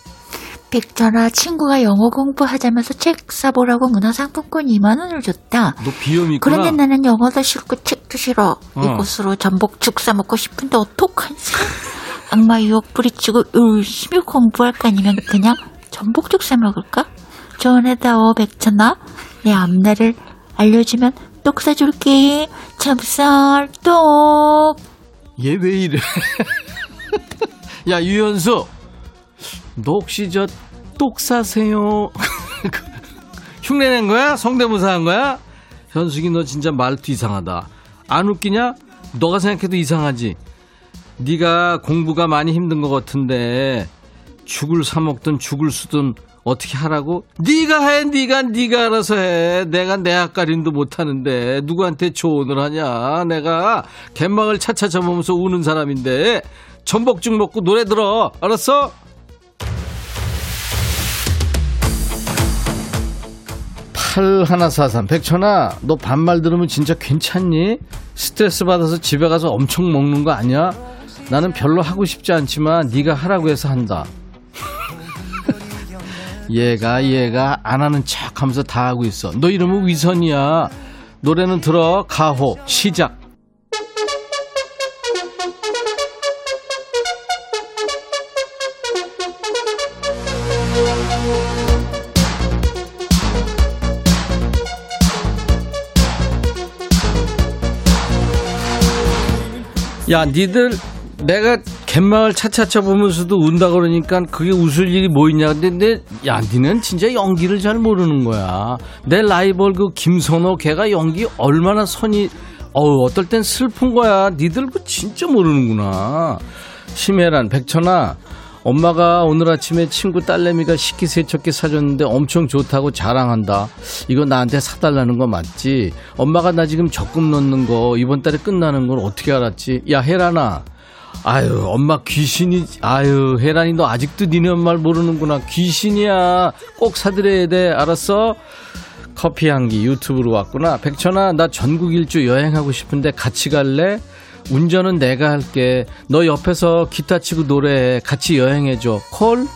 백전아 친구가 영어 공부하자면서 책 사보라고 문화상품권 2만 원을 줬다. 너 비염이 있구나 그런데 나는 영어도 싫고 책도 싫어. 어. 이곳으로 전복죽 사 먹고 싶은데 어떡하지? 악마 유혹 뿌리치고 열심히 공부할까 아니면 그냥 전복죽 사 먹을까? 전해다오 백천아. 내 앞날을 알려주면 똑 사줄게. 참쌀 똑. 얘 왜 이래? 야 유현수, 너 혹시 저 똑 사세요? 흉내낸 거야? 성대모사 한 거야? 현숙이 너 진짜 말투 이상하다. 안 웃기냐? 너가 생각해도 이상하지. 네가 공부가 많이 힘든 것 같은데 죽을 사 먹든 죽을 쓰든 어떻게 하라고? 네가 해, 네가 네가 알아서 해. 내가 내 앞가림도 못 하는데 누구한테 조언을 하냐? 내가 갯망을 차차 접으면서 우는 사람인데 전복죽 먹고 노래 들어. 알았어? 8143 백천아 너 반말 들으면 진짜 괜찮니? 스트레스 받아서 집에 가서 엄청 먹는 거 아니야? 나는 별로 하고 싶지 않지만 네가 하라고 해서 한다. 얘가 얘가 안 하는 척 하면서 다 하고 있어. 너 이러면 위선이야. 노래는 들어. 가호. 시작 야 니들 내가 갯마을 차차차 보면서도 운다 그러니까 그게 웃을 일이 뭐 있냐. 근데 내, 야 니는 진짜 연기를 잘 모르는 거야. 내 라이벌 그 김선호 걔가 연기 얼마나 선이 어우 어떨 땐 슬픈 거야. 니들 그 진짜 모르는구나. 심혜란 백천아 엄마가 오늘 아침에 친구 딸내미가 식기세척기 사줬는데 엄청 좋다고 자랑한다. 이거 나한테 사달라는 거 맞지? 엄마가 나 지금 적금 넣는 거 이번 달에 끝나는 걸 어떻게 알았지? 야, 혜란아. 아유, 엄마 귀신이, 아유, 혜란이 너 아직도 니네 엄마를 모르는구나. 귀신이야. 꼭 사드려야 돼. 알았어? 커피 향기 유튜브로 왔구나. 백천아, 나 전국 일주 여행하고 싶은데 같이 갈래? 운전은 내가 할게. 너 옆에서 기타 치고 노래해. 같이 여행해줘. 콜?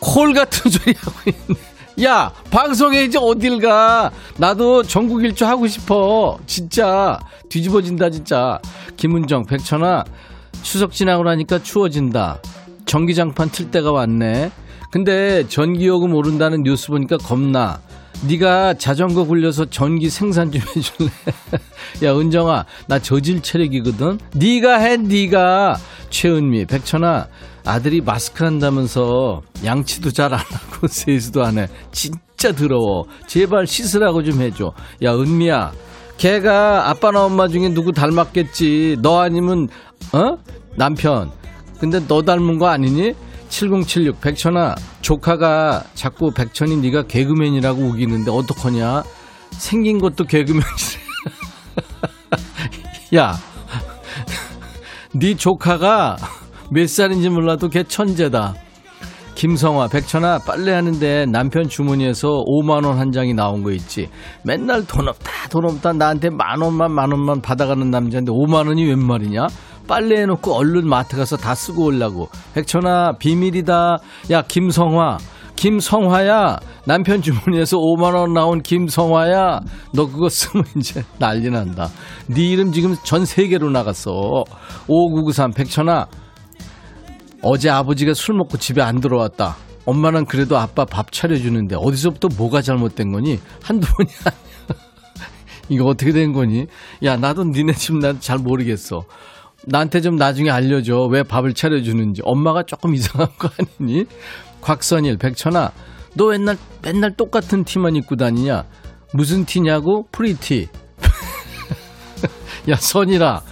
콜 같은 소리 하고 있네. 야, 방송에 이제 어딜 가? 나도 전국 일주 하고 싶어. 진짜. 뒤집어진다, 진짜. 김은정, 백천아, 추석 지나고 나니까 추워진다. 전기장판 틀 때가 왔네. 근데 전기요금 오른다는 뉴스 보니까 겁나. 네가 자전거 굴려서 전기 생산 좀 해줄래? 야 은정아 나 저질 체력이거든. 네가 해 네가. 최은미 백천아 아들이 마스크 한다면서 양치도 잘 안 하고 세수도 안 해. 진짜 더러워. 제발 씻으라고 좀 해줘. 야 은미야 걔가 아빠나 엄마 중에 누구 닮았겠지. 너 아니면 어 남편. 근데 너 닮은 거 아니니? 7076 백천아 조카가 자꾸 백천이 네가 개그맨이라고 우기는데 어떡하냐? 생긴 것도 개그맨이래. 야네 조카가 몇 살인지 몰라도 걔 천재다. 김성화 백천아 빨래하는데 남편 주머니에서 5만원 한 장이 나온 거 있지. 맨날 돈 없다 돈 없다 나한테 만원만 만원만 받아가는 남자인데 5만원이 웬 말이냐 빨래해놓고 얼른 마트 가서 다 쓰고 오려고. 백천아, 비밀이다. 야, 김성화. 김성화야. 남편 주머니에서 5만원 나온 김성화야. 너 그거 쓰면 이제 난리 난다. 네 이름 지금 전 세계로 나갔어. 5993. 백천아. 어제 아버지가 술 먹고 집에 안 들어왔다. 엄마는 그래도 아빠 밥 차려주는데 어디서부터 뭐가 잘못된 거니? 한두 번이 아니야. 이거 어떻게 된 거니? 야, 나도 니네 집 난 잘 모르겠어. 나한테 좀 나중에 알려줘. 왜 밥을 차려주는지. 엄마가 조금 이상한 거 아니니? 곽선일, 백천아, 너 맨날, 맨날 똑같은 티만 입고 다니냐? 무슨 티냐고? pretty. 야, 선이라.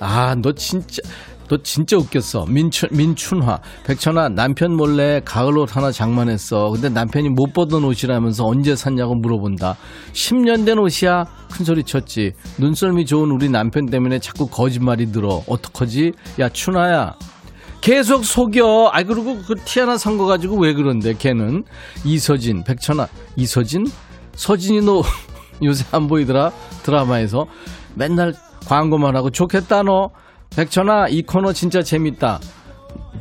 아, 너 진짜, 너 진짜 웃겼어. 민춘, 민춘화. 백천아, 남편 몰래 가을 옷 하나 장만했어. 근데 남편이 못 보던 옷이라면서 언제 샀냐고 물어본다. 10년 된 옷이야? 큰 소리 쳤지. 눈썰미 좋은 우리 남편 때문에 자꾸 거짓말이 들어. 어떡하지? 야, 춘화야. 계속 속여. 아, 그리고 그 티 하나 산 거 가지고 왜 그런데, 걔는. 이서진, 백천아. 이서진? 서진이 너 요새 안 보이더라? 드라마에서. 맨날 광고만 하고 좋겠다, 너. 백천아 이 코너 진짜 재밌다.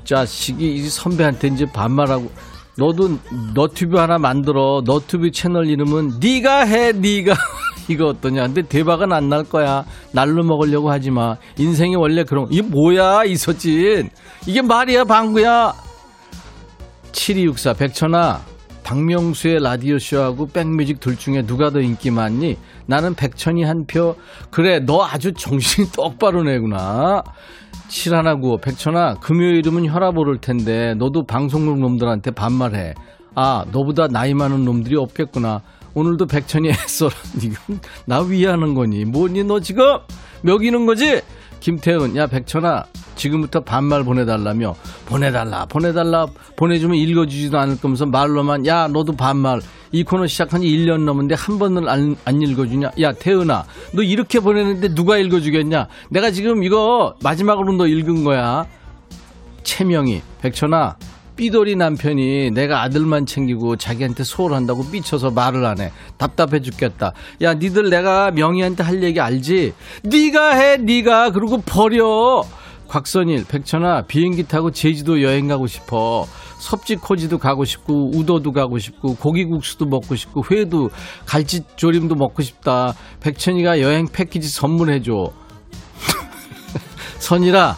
자식이 이 선배한테 이제 반말하고 너도 너튜브 하나 만들어. 너튜브 채널 이름은 네가 해 네가 이거 어떠냐. 근데 대박은 안 날 거야. 날로 먹으려고 하지 마. 인생이 원래 그런 이게 뭐야 이서진. 이게 말이야 방구야. 7264 백천아 박명수의 라디오쇼하고 백뮤직 둘 중에 누가 더 인기 많니? 나는 백천이 한 표. 그래, 너 아주 정신이 똑바로 내구나. 칠하나구 백천아, 금요일이면 혈압 오를 텐데, 너도 방송국 놈들한테 반말해. 아, 너보다 나이 많은 놈들이 없겠구나. 오늘도 백천이 했어. 이건 나 위하는 거니. 뭐니, 너 지금? 먹이는 거지? 김태은, 야, 백천아, 지금부터 반말 보내달라며. 보내달라 보내달라. 보내주면 읽어주지도 않을 거면서 말로만 야 너도 반말. 이 코너 시작한 지 1년 넘었는데 한 번은 안, 안 읽어주냐? 야 태은아 너 이렇게 보내는데 누가 읽어주겠냐? 내가 지금 이거 마지막으로 너 읽은 거야. 채명이 백천아 삐돌이 남편이 내가 아들만 챙기고 자기한테 소홀한다고 삐쳐서 말을 안 해. 답답해 죽겠다. 야, 니들 내가 명희한테 할 얘기 알지? 네가 해, 네가 그리고 버려. 곽선일, 백천아, 비행기 타고 제주도 여행 가고 싶어. 섭지코지도 가고 싶고, 우도도 가고 싶고, 고기국수도 먹고 싶고, 회도, 갈치조림도 먹고 싶다. 백천이가 여행 패키지 선물해줘. 선일아,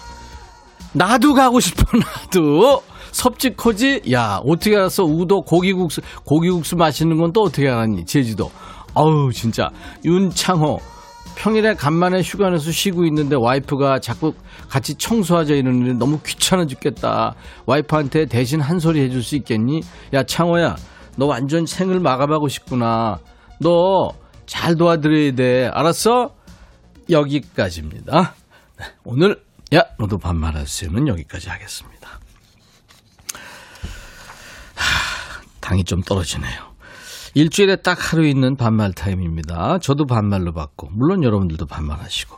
나도 가고 싶어, 나도. 섭지코지? 야, 어떻게 알았어? 우도 고기국수, 고기국수 맛있는 건 또 어떻게 알았니? 제주도. 어우, 진짜. 윤창호. 평일에 간만에 휴가 내서 쉬고 있는데 와이프가 자꾸 같이 청소하자 이러는데 너무 귀찮아 죽겠다. 와이프한테 대신 한 소리 해줄 수 있겠니? 야, 창호야. 너 완전 생을 마감하고 싶구나. 너 잘 도와드려야 돼. 알았어? 여기까지입니다. 네, 오늘, 야, 너도 반말하세요는 여기까지 하겠습니다. 당이 좀 떨어지네요. 일주일에 딱 하루 있는 반말 타임입니다. 저도 반말로 받고, 물론 여러분들도 반말하시고.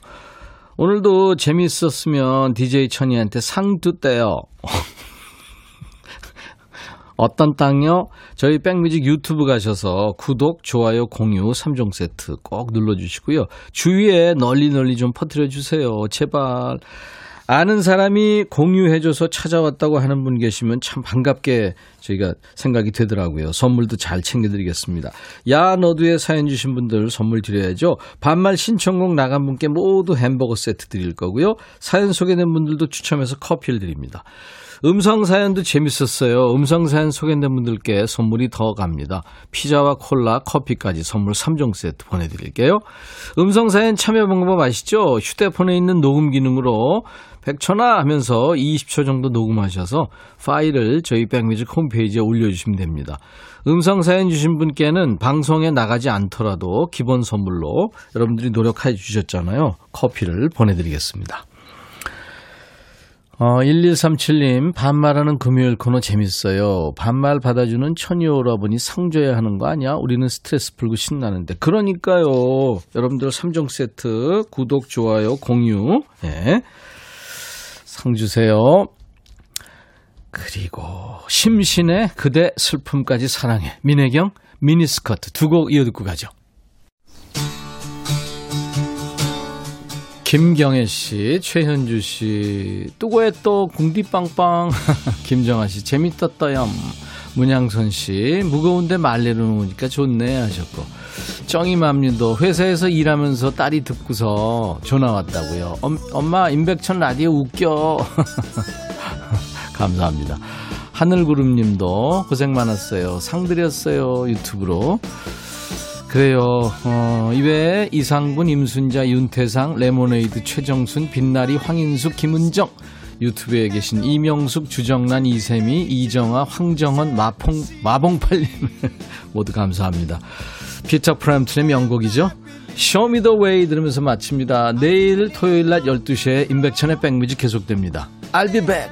오늘도 재밌었으면 DJ 천이한테 상도 떼요. 어떤 땅요? 저희 백뮤직 유튜브 가셔서 구독, 좋아요, 공유 3종 세트 꼭 눌러주시고요. 주위에 널리 널리 좀 퍼뜨려 주세요. 제발. 아는 사람이 공유해줘서 찾아왔다고 하는 분 계시면 참 반갑게 저희가 생각이 되더라고요. 선물도 잘 챙겨드리겠습니다. 야, 너도의 사연 주신 분들 선물 드려야죠. 반말 신청곡 나간 분께 모두 햄버거 세트 드릴 거고요. 사연 소개된 분들도 추첨해서 커피를 드립니다. 음성 사연도 재밌었어요. 음성 사연 소개된 분들께 선물이 더 갑니다. 피자와 콜라, 커피까지 선물 3종 세트 보내드릴게요. 음성 사연 참여 방법 아시죠? 휴대폰에 있는 녹음 기능으로 백천아 하면서 20초 정도 녹음하셔서 파일을 저희 백뮤직 홈페이지에 올려주시면 됩니다. 음성 사연 주신 분께는 방송에 나가지 않더라도 기본 선물로 여러분들이 노력해 주셨잖아요. 커피를 보내드리겠습니다. 어, 1137님, 반말하는 금요일 코너 재밌어요. 반말 받아주는 천이 오라버니 상 줘야 하는 거 아니야? 우리는 스트레스 풀고 신나는데. 그러니까요. 여러분들 3종 세트, 구독, 좋아요, 공유, 예. 상 주세요. 그리고, 심신의 그대 슬픔까지 사랑해. 민혜경, 미니스커트 두 곡 이어 듣고 가죠. 김경애 씨, 최현주 씨, 뚜고에 또 궁디빵빵, 김정아 씨, 재밌었다염, 문양선 씨, 무거운데 말 내려놓으니까 좋네 하셨고, 정이맘님도 회사에서 일하면서 딸이 듣고서 전화 왔다고요. 엄, 엄마 임백천 라디오 웃겨. 감사합니다. 하늘구름님도 고생 많았어요. 상 드렸어요 유튜브로. 그래요. 어, 이외에 이상분, 임순자, 윤태상, 레모네이드, 최정순, 빛나리, 황인숙, 김은정, 유튜브에 계신 이명숙, 주정란, 이세미, 이정아, 황정헌, 마퐁, 마봉팔님 모두 감사합니다. 피터 프램튼의 명곡이죠. Show Me The Way 들으면서 마칩니다. 내일 토요일 낮 12시에 임백천의 백뮤직 계속됩니다. I'll be back.